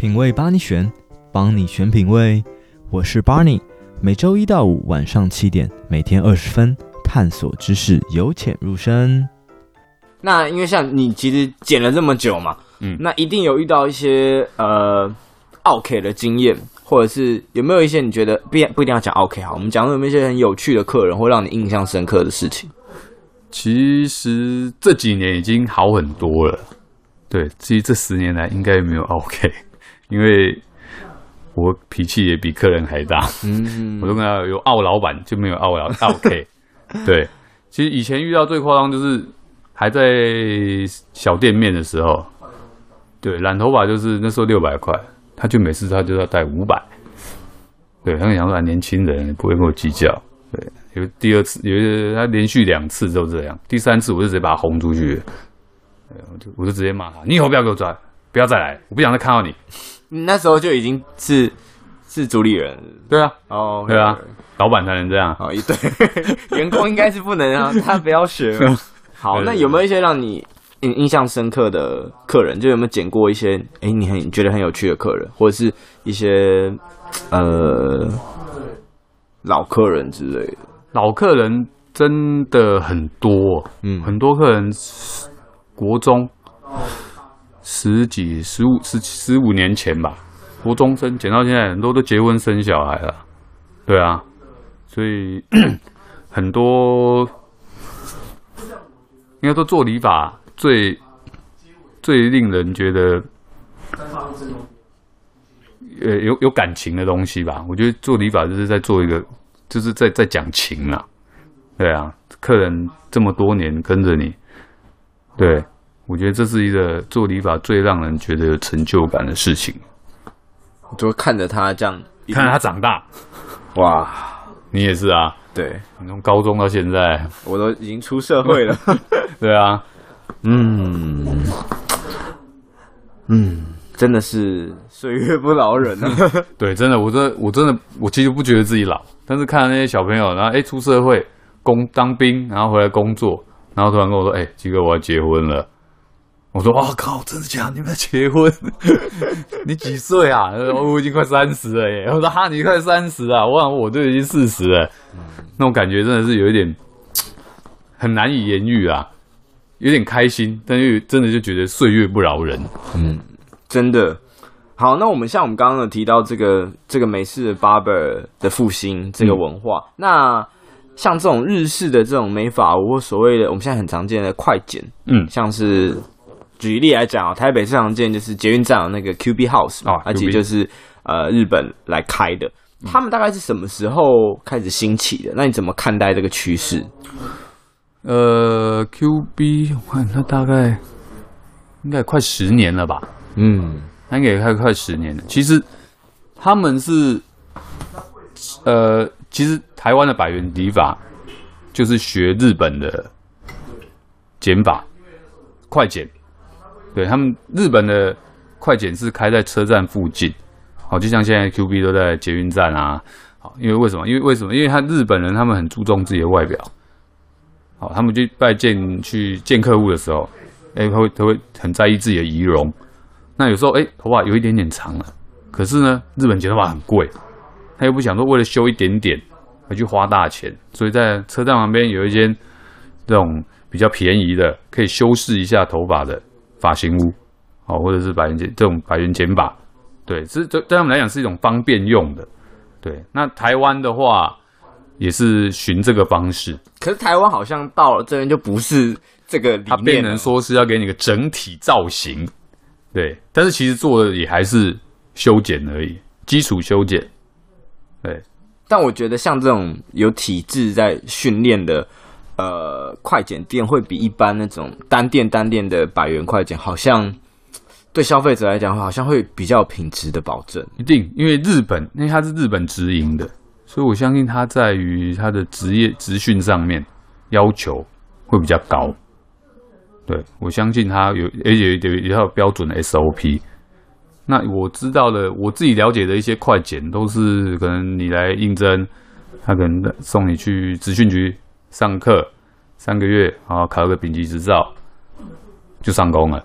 品味帮你选，帮你选品味。我是 Barney，每周一到五晚上七点，每天二十分，探索知识，由浅入深。那因为像你其实剪了这么久嘛，嗯，那一定有遇到一些呃 OK 的经验，或者是有没有一些你觉得不不一定要讲 OK 好，我们讲有没有一些很有趣的客人，或让你印象深刻的事情？其实这几年已经好很多了。对，其实这十年来应该没有 OK，因为我脾气也比客人还大。嗯，我都跟他有傲老板就没有傲老 OK。对，其实以前遇到最夸张就是还在小店面的时候，对，染头发就是那时候六百块，他就每次他就要带五百。对，他想说年轻人不会跟我计较。对，有第二次，有他连续两次都这样，第三次我就直接把他轰出去。我就我就直接骂他，你以后不要给我转，不要再来，我不想再看到你。你那时候就已经是是主理人，对啊，哦，对啊，老板才能这样。哦，一 对，员工应该是不能啊，他不要学。好，那有没有一些让你印印象深刻的客人？就有没有捡过一些哎、欸，你很你觉得很有趣的客人，或者是一些呃老客人之类的？老客人真的很多，嗯，很多客人。国中十几、十五、十十五年前吧，国中生捡到现在，很多都结婚生小孩了。对啊，所以 很多应该说做理发最最令人觉得呃有有感情的东西吧。我觉得做理发就是在做一个，就是在在讲情啊。对啊，客人这么多年跟着你。对，我觉得这是一个做理发最让人觉得有成就感的事情，就看着他这样，看着他长大，哇，你也是啊，对，你从高中到现在，我都已经出社会了，对啊，嗯，嗯，真的是岁月不饶人啊，对，真的，我真的，我真的，我其实不觉得自己老，但是看到那些小朋友，然后哎出社会，工当兵，然后回来工作。然后突然跟我说：“哎、欸，基哥，我要结婚了。”我说：“哇靠，真的假的？你们要结婚？你几岁啊？”我已经快三十了耶。我说：“哈，你快三十啊？我想我都已经四十了。”那种感觉真的是有一点很难以言喻啊，有点开心，但又真的就觉得岁月不饶人。嗯，真的。好，那我们像我们刚刚有提到这个这个美式的 barber 的复兴这个文化，嗯、那。像这种日式的这种美发屋，或所谓的我们现在很常见的快剪，嗯，像是举例来讲啊，台北最常见就是捷运站有那个 QB House 啊，它其实就是呃日本来开的。他们大概是什么时候开始兴起的？那你怎么看待这个趋势？呃，QB 我看它大概应该快十年了吧？嗯，它应该也快快十年了。其实他们是呃。其实台湾的百元理法就是学日本的减法，快剪。对，他们日本的快剪是开在车站附近，好，就像现在 QB 都在捷运站啊。好，因为为什么？因为为什么？因为他日本人他们很注重自己的外表。好，他们去拜见去见客户的时候，哎，他会他会很在意自己的仪容。那有时候哎，头发有一点点长了，可是呢，日本剪头发很贵。他又不想说为了修一点点而去花大钱，所以在车站旁边有一间这种比较便宜的可以修饰一下头发的发型屋，哦，或者是百元剪这种百元剪法，对，是对对他们来讲是一种方便用的。对，那台湾的话也是循这个方式，可是台湾好像到了这边就不是这个理念，它变成说是要给你个整体造型，对，但是其实做的也还是修剪而已，基础修剪。对，但我觉得像这种有体制在训练的，呃，快剪店会比一般那种单店单店的百元快剪，好像对消费者来讲，好像会比较品质的保证。一定，因为日本，因为它是日本直营的，所以我相信它在于它的职业职训上面要求会比较高。对，我相信它有，而且有一套标准的 SOP。那我知道的，我自己了解的一些快剪，都是可能你来应征，他可能送你去职训局上课三个月，然后考个丙级执照，就上工了。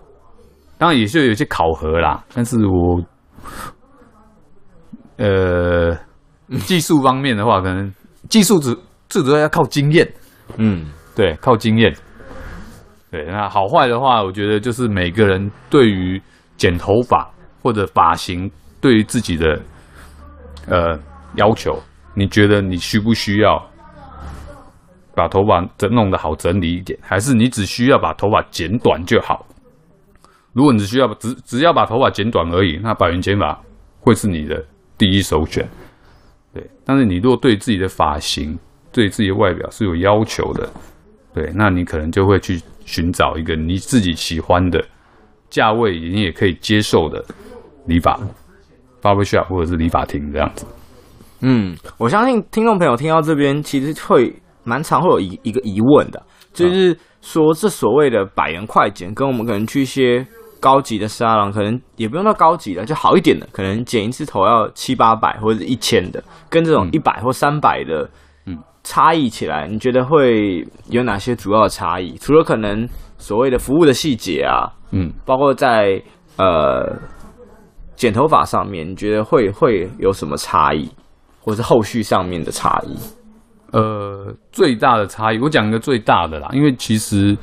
当然也是有一些考核啦，但是我呃，技术方面的话，可能技术只最主要要靠经验。嗯，对，靠经验。对，那好坏的话，我觉得就是每个人对于剪头发或者发型，对于自己的呃要求，你觉得你需不需要把头发整弄得好整理一点，还是你只需要把头发剪短就好？如果你只需要只只要把头发剪短而已，那百元剪发会是你的第一首选。对，但是你如果对自己的发型，对自己的外表是有要求的，对，那你可能就会去。寻找一个你自己喜欢的价位，你也可以接受的理发 barbershop 或者是理发厅这样子。嗯，我相信听众朋友听到这边，其实会蛮常会有一一个疑问的，就是说这所谓的百元快剪，跟我们可能去一些高级的沙龙，可能也不用到高级的，就好一点的，可能剪一次头要七八百或者是一千的，跟这种一百或三百的。嗯差异起来，你觉得会有哪些主要的差异？除了可能所谓的服务的细节啊，嗯，包括在呃剪头发上面，你觉得会会有什么差异，或是后续上面的差异？呃，最大的差异，我讲一个最大的啦，因为其实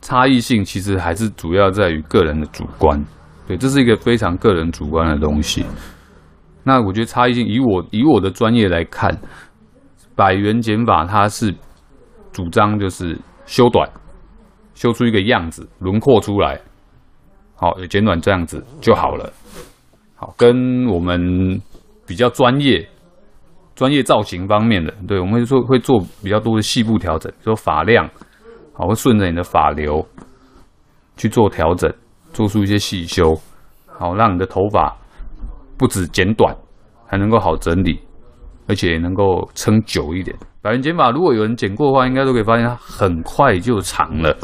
差异性其实还是主要在于个人的主观，对，这是一个非常个人主观的东西。那我觉得差异性，以我以我的专业来看。百元减法，它是主张就是修短，修出一个样子，轮廓出来，好，剪短这样子就好了。好，跟我们比较专业、专业造型方面的，对，我们会做会做比较多的细部调整，比如说发量，好，会顺着你的发流去做调整，做出一些细修，好，让你的头发不止剪短，还能够好整理。而且能够撑久一点。百元剪发，如果有人剪过的话，应该都可以发现它很快就长了。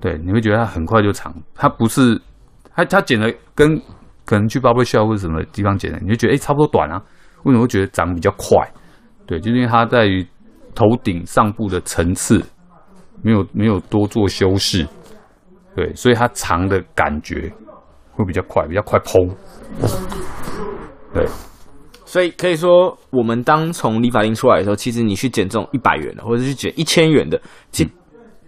对，你会觉得它很快就长。它不是，它它剪的跟可能去 barber shop 或者什么地方剪的，你就觉得哎、欸、差不多短啊。为什么会觉得长比较快？对，就是因为它在于头顶上部的层次没有没有多做修饰，对，所以它长的感觉会比较快，比较快蓬。对。所以可以说，我们当从理发厅出来的时候，其实你去剪这种一百元的，或者是剪一千元的，其实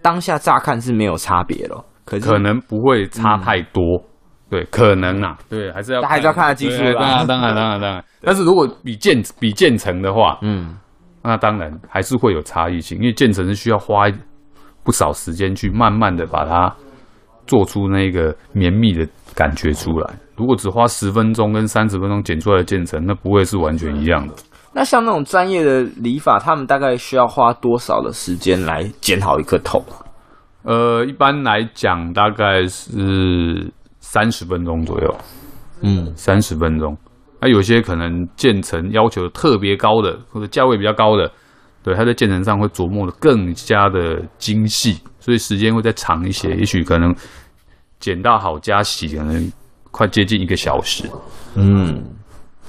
当下乍看是没有差别的，可是可能不会差太多，嗯、对，可能啊，对，还是要还是要看下技术当然，当然，当然，当然。但是如果比建比建成的话，嗯，那当然还是会有差异性，因为建成是需要花不少时间去慢慢的把它做出那个绵密的感觉出来。如果只花十分钟跟三十分钟剪出来的建成，那不会是完全一样的。那像那种专业的理法，他们大概需要花多少的时间来剪好一颗头？呃，一般来讲大概是三十分钟左右。嗯，三十分钟。那、啊、有些可能建成要求特别高的，或者价位比较高的，对，它在建成上会琢磨的更加的精细，所以时间会再长一些。也许可能剪到好加洗可能。快接近一个小时，嗯，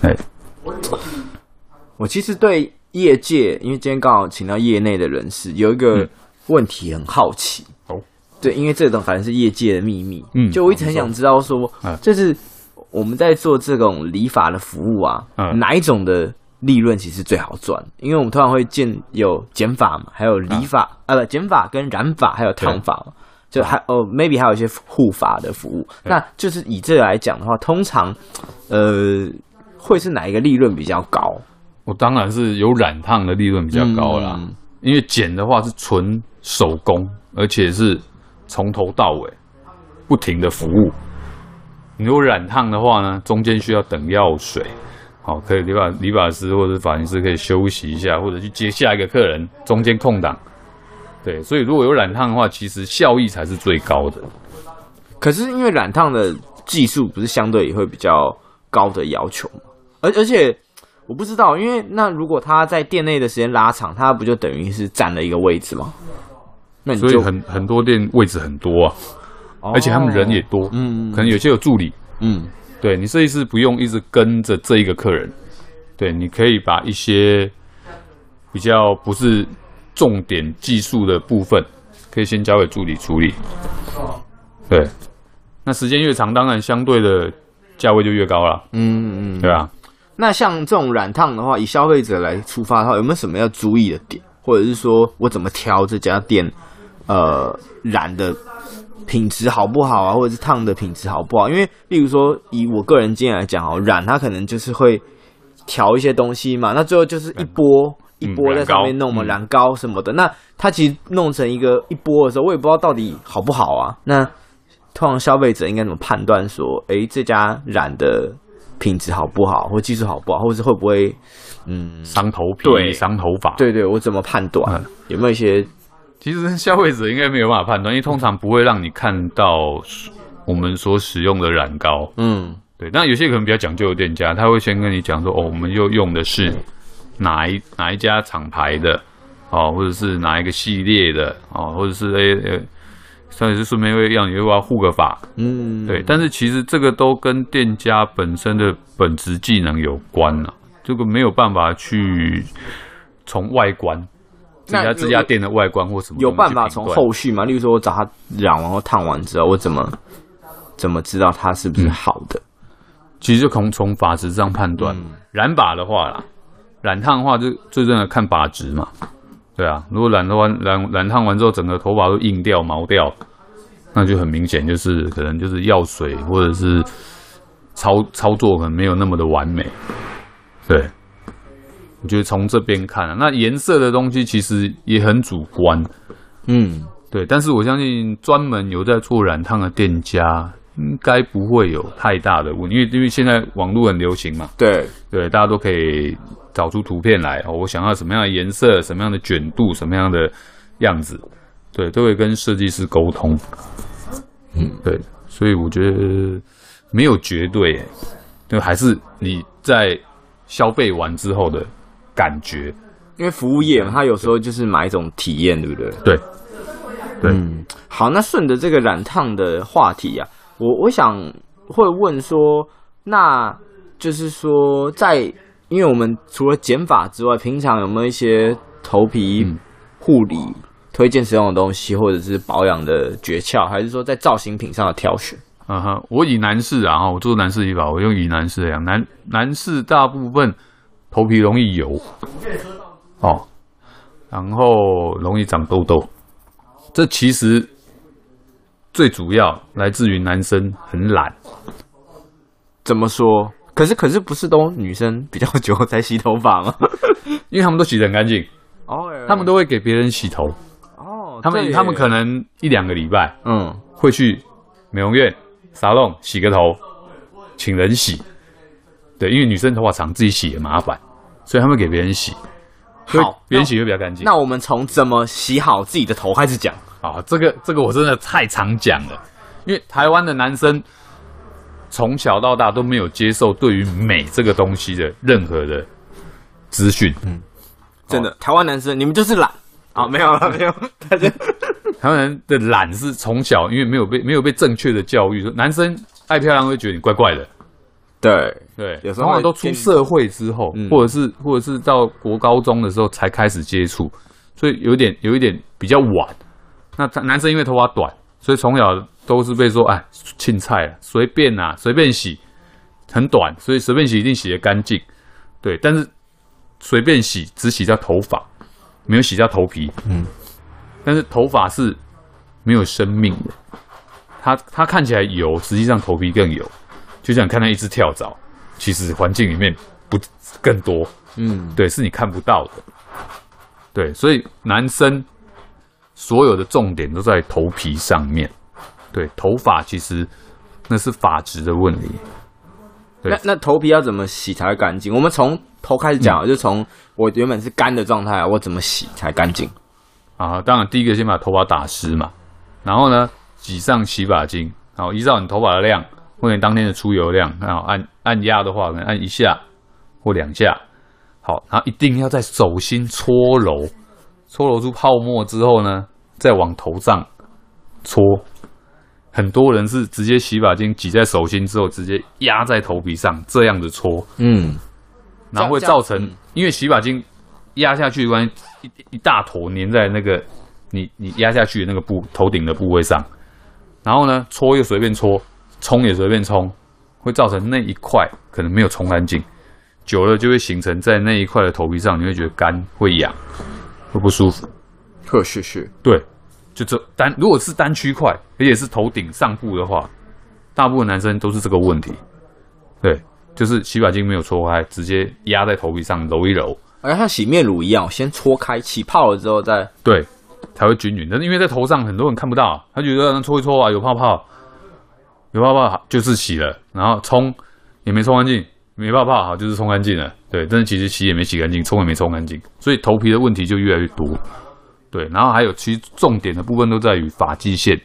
哎，我其实对业界，因为今天刚好请到业内的人士，有一个问题很好奇哦。对，因为这种反正是业界的秘密，嗯，就我一直很想知道说，就是我们在做这种理发的服务啊，哪一种的利润其实最好赚？因为我们通常会见有剪发嘛，还有理发，啊，不，剪发跟染发还有烫发嘛。就还哦，maybe 还有一些护发的服务，那就是以这个来讲的话，通常，呃，会是哪一个利润比较高？我当然是有染烫的利润比较高啦，嗯、因为剪的话是纯手工，而且是从头到尾不停的服务。你如果染烫的话呢，中间需要等药水，好，可以理发理发师或者发型师可以休息一下，或者去接下一个客人，中间空档。对，所以如果有染烫的话，其实效益才是最高的。可是因为染烫的技术不是相对也会比较高的要求吗？而而且我不知道，因为那如果他在店内的时间拉长，他不就等于是占了一个位置吗？那你就所以很很多店位置很多啊，哦、而且他们人也多，嗯，可能有些有助理，嗯，对你设计师不用一直跟着这一个客人，对，你可以把一些比较不是。重点技术的部分可以先交给助理处理。对，那时间越长，当然相对的价位就越高了。嗯嗯，对啊。那像这种染烫的话，以消费者来出发的话，有没有什么要注意的点，或者是说我怎么挑这家店，呃，染的品质好不好啊，或者是烫的品质好不好？因为，例如说，以我个人经验来讲，哦，染它可能就是会调一些东西嘛，那最后就是一波、嗯、一波在上面弄嘛，染膏什么的。那它其实弄成一个一波的时候，我也不知道到底好不好啊。那通常消费者应该怎么判断说，哎，这家染的？品质好不好，或技术好不好，或者是会不会嗯伤头皮、伤头发？对对，我怎么判断？嗯、有没有一些？其实消费者应该没有办法判断，因为通常不会让你看到我们所使用的染膏。嗯，对。那有些可能比较讲究的店家，他会先跟你讲说：“哦，我们又用的是哪一哪一家厂牌的哦，或者是哪一个系列的哦，或者是诶诶。”所以是顺便会让你又要护个发，嗯，对。但是其实这个都跟店家本身的本职技能有关了，这个没有办法去从外观，这家这家店的外观或什么有办法从后续嘛？例如说我找他染完或烫完之后，我怎么怎么知道它是不是好的？其实就从从发质上判断。染发的话啦，染烫的话就最重要看发质嘛。对啊，如果染的话，染染烫完之后，整个头发都硬掉、毛掉，那就很明显，就是可能就是药水或者是操操作可能没有那么的完美。对，我觉得从这边看啊，那颜色的东西其实也很主观。嗯，对，但是我相信专门有在做染烫的店家，应该不会有太大的问题，因为因为现在网络很流行嘛。对对，大家都可以。找出图片来哦，我想要什么样的颜色，什么样的卷度，什么样的样子，对，都会跟设计师沟通。嗯，对，所以我觉得没有绝对，就还是你在消费完之后的感觉。因为服务业嘛，它有时候就是买一种体验，对不对？对，对。嗯，好，那顺着这个染烫的话题啊，我我想会问说，那就是说在。因为我们除了剪发之外，平常有没有一些头皮护理推荐使用的东西，或者是保养的诀窍，还是说在造型品上的挑选？嗯哼，我以男士啊，我做男士理发，我用以男士来讲，男男士大部分头皮容易油，哦，然后容易长痘痘，这其实最主要来自于男生很懒。怎么说？可是可是不是都女生比较久才洗头发吗？因为他们都洗得很干净哦，他们都会给别人洗头哦。他们他们可能一两个礼拜，嗯，会去美容院、沙龙洗个头，请人洗。对，因为女生头发长，自己洗也麻烦，所以他们给别人洗。好，别人洗会比较干净。那我们从怎么洗好自己的头开始讲啊？这个这个我真的太常讲了，因为台湾的男生。从小到大都没有接受对于美这个东西的任何的资讯，嗯，真的，台湾男生你们就是懒啊，没有了，没有，大家台湾人的懒是从小因为没有被没有被正确的教育，说男生爱漂亮会觉得你怪怪的，对对，有时候都出社会之后，或者是或者是到国高中的时候才开始接触，所以有点有一点比较晚。那男生因为头发短，所以从小。都是被说哎，青菜啊，随便啊，随便洗，很短，所以随便洗一定洗得干净，对。但是随便洗只洗掉头发，没有洗掉头皮，嗯。但是头发是没有生命的，它它看起来油，实际上头皮更油。就像看到一只跳蚤，其实环境里面不更多，嗯，对，是你看不到的，对。所以男生所有的重点都在头皮上面。对，头发其实那是发质的问题。那那头皮要怎么洗才干净？我们从头开始讲，嗯、就从我原本是干的状态，我怎么洗才干净？啊，当然第一个先把头发打湿嘛，然后呢挤上洗发精，然后依照你头发的量或者你当天的出油量，然后按按压的话，可能按一下或两下。好，然后一定要在手心搓揉，搓揉出泡沫之后呢，再往头上搓。很多人是直接洗发精挤在手心之后，直接压在头皮上，这样子搓，嗯，然后会造成，因为洗发精压下去的关系，一一大坨粘在那个你你压下去的那个部头顶的部位上，然后呢，搓又随便搓，冲也随便冲，会造成那一块可能没有冲干净，久了就会形成在那一块的头皮上，你会觉得干、会痒、会不舒服。呵，是是，对，就这单如果是单区块，而且是头顶上部的话，大部分男生都是这个问题。对，就是洗发精没有搓开，直接压在头皮上揉一揉，而像洗面乳一样，先搓开，起泡了之后再对，才会均匀。但是因为在头上很多人看不到，他觉得搓一搓啊有泡泡，有泡泡就是洗了，然后冲也没冲干净，没泡泡好就是冲干净了。对，但是其实洗也没洗干净，冲也没冲干净，所以头皮的问题就越来越多。对，然后还有其实重点的部分都在于发际线、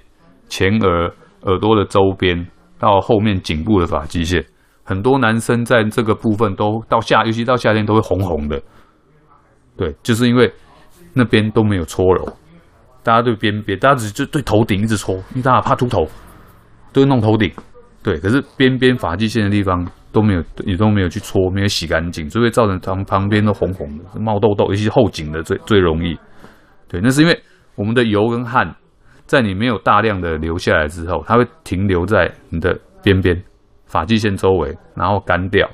前额、耳朵的周边到后面颈部的发际线。很多男生在这个部分都到夏，尤其到夏天都会红红的，对，就是因为那边都没有搓揉，大家对边边，大家只就对头顶一直搓，因为大家怕秃头，都会弄头顶，对，可是边边发际线的地方都没有，也都没有去搓，没有洗干净，所以会造成旁旁边都红红的，冒痘痘，尤其是后颈的最最容易，对，那是因为我们的油跟汗在你没有大量的流下来之后，它会停留在你的边边。发际线周围，然后干掉，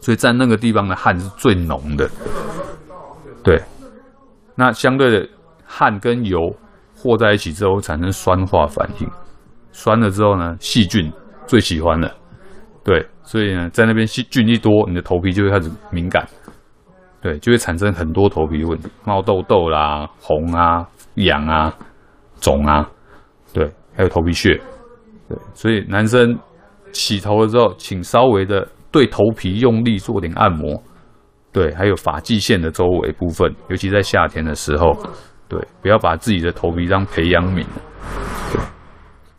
所以在那个地方的汗是最浓的。对，那相对的汗跟油和在一起之后，产生酸化反应。酸了之后呢，细菌最喜欢了。对，所以呢，在那边细菌一多，你的头皮就会开始敏感。对，就会产生很多头皮问题，冒痘痘啦、红啊、痒啊、肿啊。对，还有头皮屑。对，所以男生。洗头的时候，请稍微的对头皮用力做点按摩，对，还有发际线的周围部分，尤其在夏天的时候，对，不要把自己的头皮当培养皿。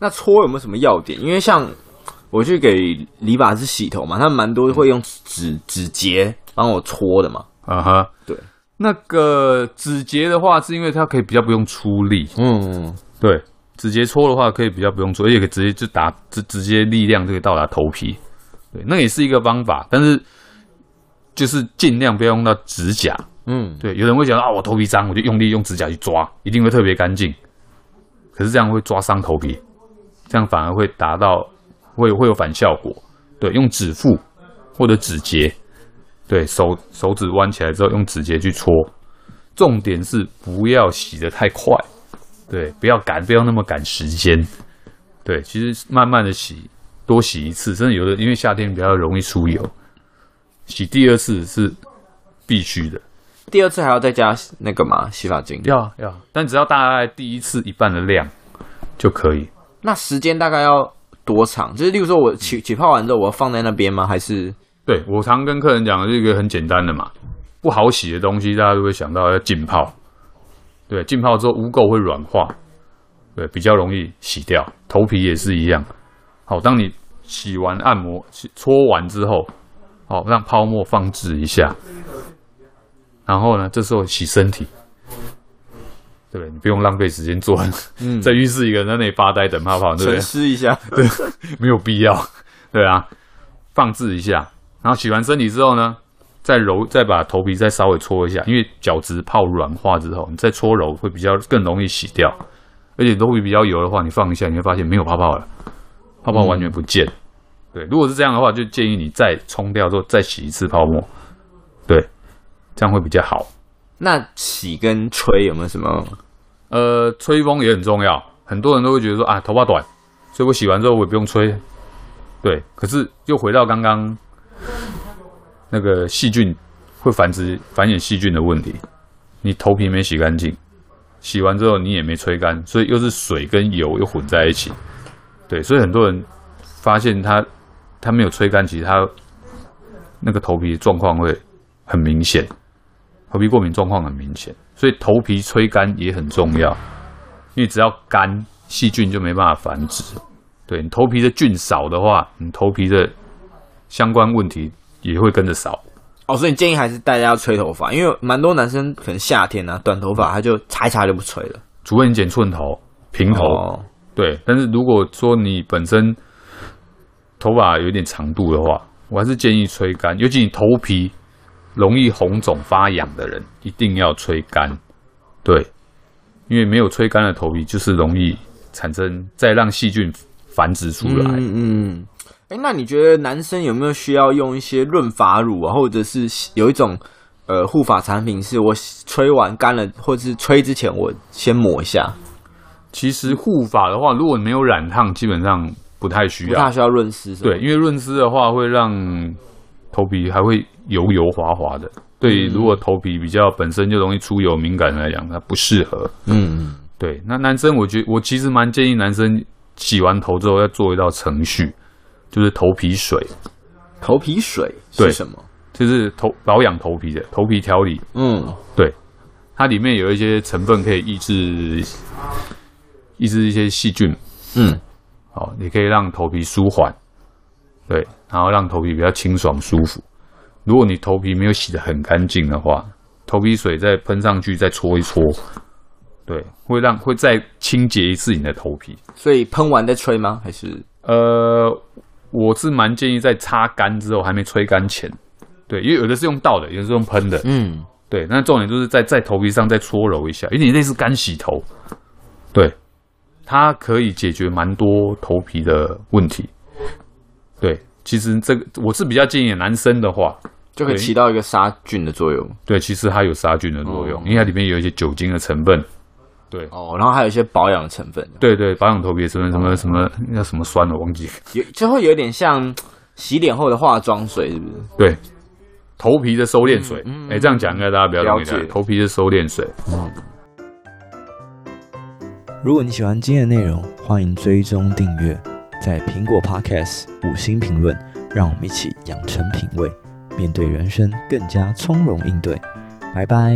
对，那搓有没有什么要点？因为像我去给理发师洗头嘛，他们蛮多会用指指节帮我搓的嘛。啊哈，对，那个指节的话，是因为它可以比较不用出力。嗯，对。指节搓的话，可以比较不用搓，而且可以直接就打直直接力量就可以到达头皮，对，那也是一个方法，但是就是尽量不要用到指甲，嗯，对，有人会讲啊，我头皮脏，我就用力用指甲去抓，一定会特别干净，可是这样会抓伤头皮，这样反而会达到会会有反效果，对，用指腹或者指节，对手手指弯起来之后用指节去搓，重点是不要洗得太快。对，不要赶，不要那么赶时间。对，其实慢慢的洗，多洗一次，真的有的，因为夏天比较容易出油，洗第二次是必须的。第二次还要再加那个吗？洗发精？要要，但只要大概第一次一半的量就可以。那时间大概要多长？就是例如说我起起泡完之后，我要放在那边吗？还是？对，我常跟客人讲的是一个很简单的嘛，不好洗的东西，大家都会想到要浸泡。对，浸泡之后污垢会软化，对，比较容易洗掉。头皮也是一样。好，当你洗完按摩、洗搓完之后，好，让泡沫放置一下。然后呢，这时候洗身体，对不对？你不用浪费时间做，嗯、在浴室一个人在那里发呆等泡泡，对不对？沉思一下，对，没有必要，对啊，放置一下。然后洗完身体之后呢？再揉，再把头皮再稍微搓一下，因为角质泡软化之后，你再搓揉会比较更容易洗掉。而且头皮比较油的话，你放一下，你会发现没有泡泡了，泡泡完全不见。嗯、对，如果是这样的话，就建议你再冲掉之后再洗一次泡沫，对，这样会比较好。那洗跟吹有没有什么？呃，吹风也很重要。很多人都会觉得说啊，头发短，所以我洗完之后我也不用吹。对，可是又回到刚刚。那个细菌会繁殖、繁衍细菌的问题，你头皮没洗干净，洗完之后你也没吹干，所以又是水跟油又混在一起，对，所以很多人发现他他没有吹干，其实他那个头皮状况会很明显，头皮过敏状况很明显，所以头皮吹干也很重要，因为只要干，细菌就没办法繁殖，对，你头皮的菌少的话，你头皮的相关问题。也会跟着少哦，所以你建议还是大家要吹头发，因为蛮多男生可能夏天啊，短头发他就擦一擦就不吹了，除非你剪寸头、平头，哦、对。但是如果说你本身头发有点长度的话，我还是建议吹干，尤其你头皮容易红肿发痒的人，一定要吹干，对，因为没有吹干的头皮就是容易产生再让细菌繁殖出来，嗯。嗯哎，那你觉得男生有没有需要用一些润发乳啊，或者是有一种呃护发产品，是我吹完干了，或者是吹之前我先抹一下？其实护发的话，如果你没有染烫，基本上不太需要，不太需要润湿。对，因为润湿的话会让头皮还会油油滑滑的。对，如果头皮比较本身就容易出油敏感来讲，它不适合。嗯，对。那男生，我觉得我其实蛮建议男生洗完头之后要做一道程序，就是头皮水。头皮水是什么？就是头保养头皮的头皮调理。嗯，对，它里面有一些成分可以抑制抑制一些细菌。嗯，好，也可以让头皮舒缓。对，然后让头皮比较清爽舒服。如果你头皮没有洗得很干净的话，头皮水再喷上去，再搓一搓，对，会让会再清洁一次你的头皮。所以喷完再吹吗？还是？呃，我是蛮建议在擦干之后还没吹干前，对，因为有的是用倒的，有的是用喷的，嗯，对。那重点就是在在头皮上再搓揉一下，有点类似干洗头，对，它可以解决蛮多头皮的问题，对。其实这个我是比较建议男生的话。就可以起到一个杀菌的作用。对，其实它有杀菌的作用，嗯、因为它里面有一些酒精的成分。对哦，然后还有一些保养的成分。对对，保养头皮的成分什么什么那什么酸的，我忘记。有就会有点像洗脸后的化妆水，是不是？对，头皮的收敛水。哎、嗯嗯欸，这样讲应该大家比较容易理解。头皮的收敛水。嗯。如果你喜欢今天的内容，欢迎追踪订阅，在苹果 Podcast 五星评论，让我们一起养成品味。面对人生更加从容应对，拜拜。